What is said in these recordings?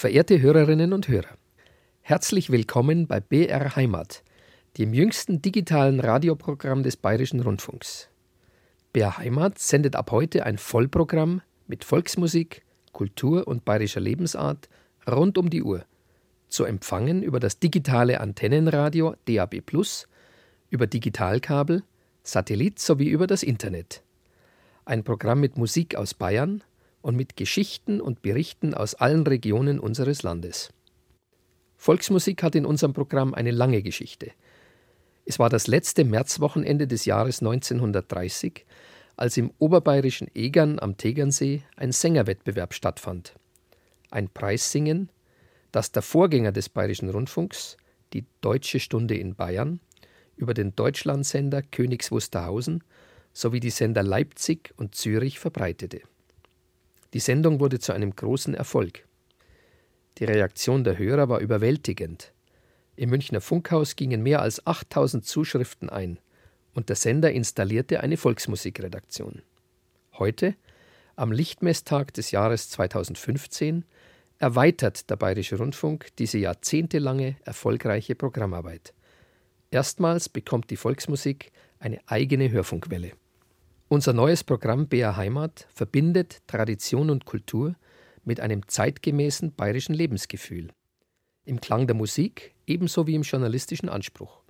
Verehrte Hörerinnen und Hörer, herzlich willkommen bei BR Heimat, dem jüngsten digitalen Radioprogramm des Bayerischen Rundfunks. BR Heimat sendet ab heute ein Vollprogramm mit Volksmusik, Kultur und bayerischer Lebensart rund um die Uhr. Zu empfangen über das digitale Antennenradio DAB, über Digitalkabel, Satellit sowie über das Internet. Ein Programm mit Musik aus Bayern und mit Geschichten und Berichten aus allen Regionen unseres Landes. Volksmusik hat in unserem Programm eine lange Geschichte. Es war das letzte Märzwochenende des Jahres 1930, als im oberbayerischen Egern am Tegernsee ein Sängerwettbewerb stattfand. Ein Preissingen, das der Vorgänger des Bayerischen Rundfunks, die Deutsche Stunde in Bayern, über den Deutschlandsender Königs Wusterhausen sowie die Sender Leipzig und Zürich verbreitete. Die Sendung wurde zu einem großen Erfolg. Die Reaktion der Hörer war überwältigend. Im Münchner Funkhaus gingen mehr als 8000 Zuschriften ein und der Sender installierte eine Volksmusikredaktion. Heute, am Lichtmesstag des Jahres 2015, erweitert der Bayerische Rundfunk diese jahrzehntelange erfolgreiche Programmarbeit. Erstmals bekommt die Volksmusik eine eigene Hörfunkwelle. Unser neues Programm BR Heimat verbindet Tradition und Kultur mit einem zeitgemäßen bayerischen Lebensgefühl. Im Klang der Musik ebenso wie im journalistischen Anspruch.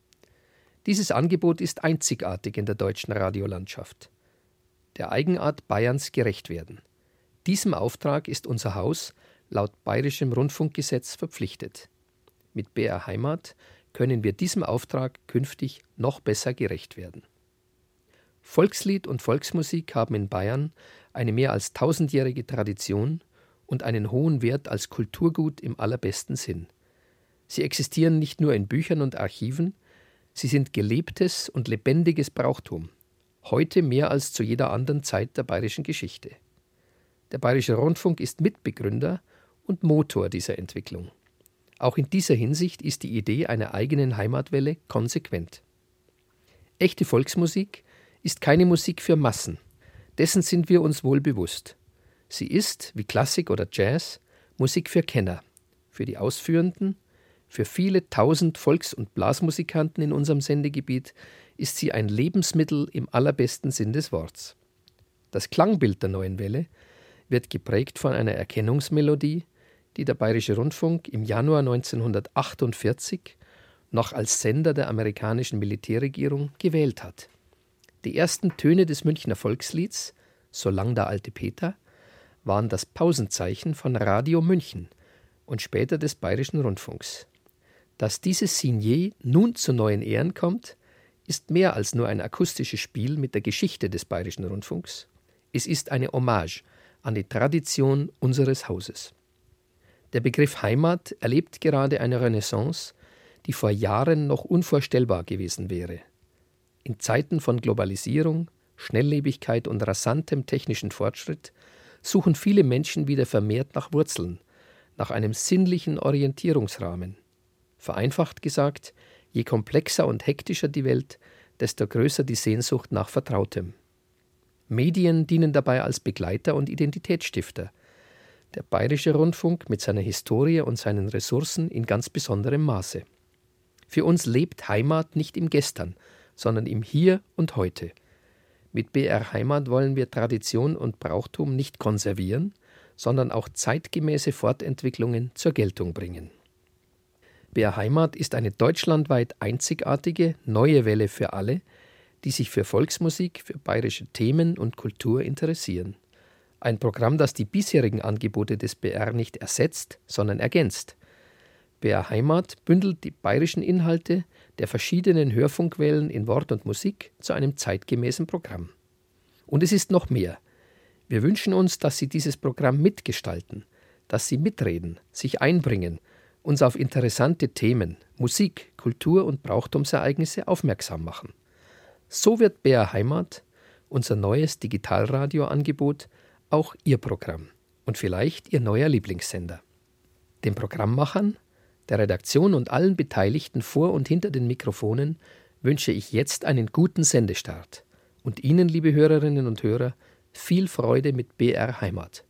Dieses Angebot ist einzigartig in der deutschen Radiolandschaft. Der Eigenart Bayerns gerecht werden. Diesem Auftrag ist unser Haus laut bayerischem Rundfunkgesetz verpflichtet. Mit BR Heimat können wir diesem Auftrag künftig noch besser gerecht werden. Volkslied und Volksmusik haben in Bayern eine mehr als tausendjährige Tradition und einen hohen Wert als Kulturgut im allerbesten Sinn. Sie existieren nicht nur in Büchern und Archiven, sie sind gelebtes und lebendiges Brauchtum, heute mehr als zu jeder anderen Zeit der bayerischen Geschichte. Der Bayerische Rundfunk ist Mitbegründer und Motor dieser Entwicklung. Auch in dieser Hinsicht ist die Idee einer eigenen Heimatwelle konsequent. Echte Volksmusik ist keine Musik für Massen. Dessen sind wir uns wohl bewusst. Sie ist, wie Klassik oder Jazz, Musik für Kenner, für die Ausführenden, für viele tausend Volks- und Blasmusikanten in unserem Sendegebiet ist sie ein Lebensmittel im allerbesten Sinn des Wortes. Das Klangbild der neuen Welle wird geprägt von einer Erkennungsmelodie, die der Bayerische Rundfunk im Januar 1948 noch als Sender der amerikanischen Militärregierung gewählt hat. Die ersten Töne des Münchner Volkslieds, Solang der alte Peter, waren das Pausenzeichen von Radio München und später des Bayerischen Rundfunks. Dass dieses Signet nun zu neuen Ehren kommt, ist mehr als nur ein akustisches Spiel mit der Geschichte des Bayerischen Rundfunks. Es ist eine Hommage an die Tradition unseres Hauses. Der Begriff Heimat erlebt gerade eine Renaissance, die vor Jahren noch unvorstellbar gewesen wäre. In Zeiten von Globalisierung, Schnelllebigkeit und rasantem technischen Fortschritt suchen viele Menschen wieder vermehrt nach Wurzeln, nach einem sinnlichen Orientierungsrahmen. Vereinfacht gesagt, je komplexer und hektischer die Welt, desto größer die Sehnsucht nach Vertrautem. Medien dienen dabei als Begleiter und Identitätsstifter, der Bayerische Rundfunk mit seiner Historie und seinen Ressourcen in ganz besonderem Maße. Für uns lebt Heimat nicht im Gestern, sondern im Hier und Heute. Mit BR Heimat wollen wir Tradition und Brauchtum nicht konservieren, sondern auch zeitgemäße Fortentwicklungen zur Geltung bringen. BR Heimat ist eine deutschlandweit einzigartige neue Welle für alle, die sich für Volksmusik, für bayerische Themen und Kultur interessieren. Ein Programm, das die bisherigen Angebote des BR nicht ersetzt, sondern ergänzt. BR Heimat bündelt die bayerischen Inhalte der verschiedenen Hörfunkwellen in Wort und Musik zu einem zeitgemäßen Programm. Und es ist noch mehr. Wir wünschen uns, dass Sie dieses Programm mitgestalten, dass Sie mitreden, sich einbringen, uns auf interessante Themen, Musik, Kultur und Brauchtumsereignisse aufmerksam machen. So wird BR Heimat, unser neues Digitalradioangebot, auch Ihr Programm und vielleicht Ihr neuer Lieblingssender. Den Programmmachern, der Redaktion und allen Beteiligten vor und hinter den Mikrofonen wünsche ich jetzt einen guten Sendestart und Ihnen, liebe Hörerinnen und Hörer, viel Freude mit BR Heimat.